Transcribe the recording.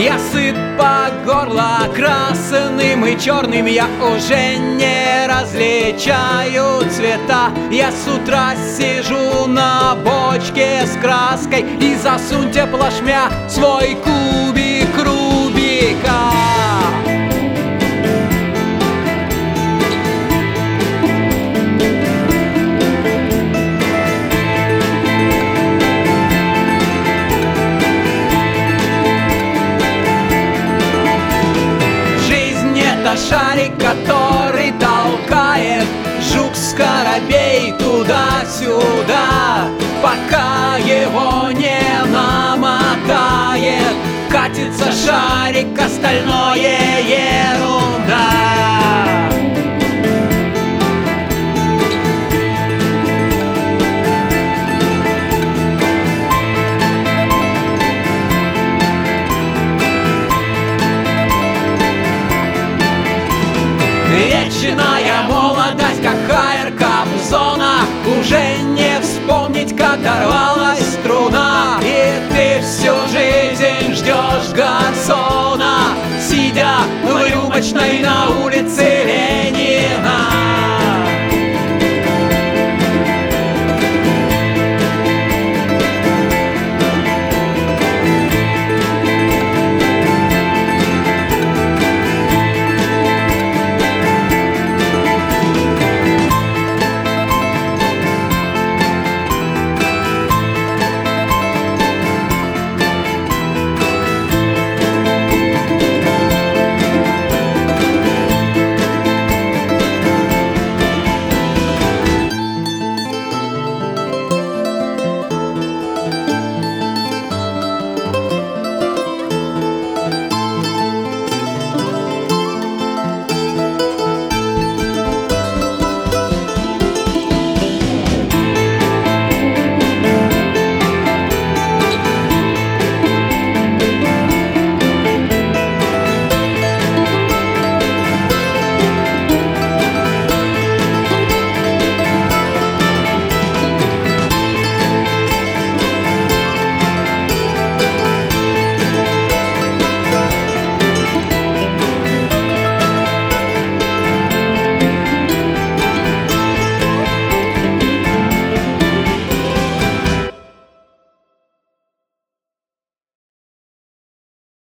Я сыт по горло красным и черным. Я уже не различаю цвета. Я с утра сижу на бочке с краской. И засуньте плашмя свой кубик Рубика шарик, который толкает Жук скоробей туда-сюда Пока его не намотает. Катится шарик, остальное Вечная молодость, как хайер Кобзона Уже не вспомнить, как оторвалась струна. И ты всю жизнь ждешь гарсона. Сидя в рюмочной на улице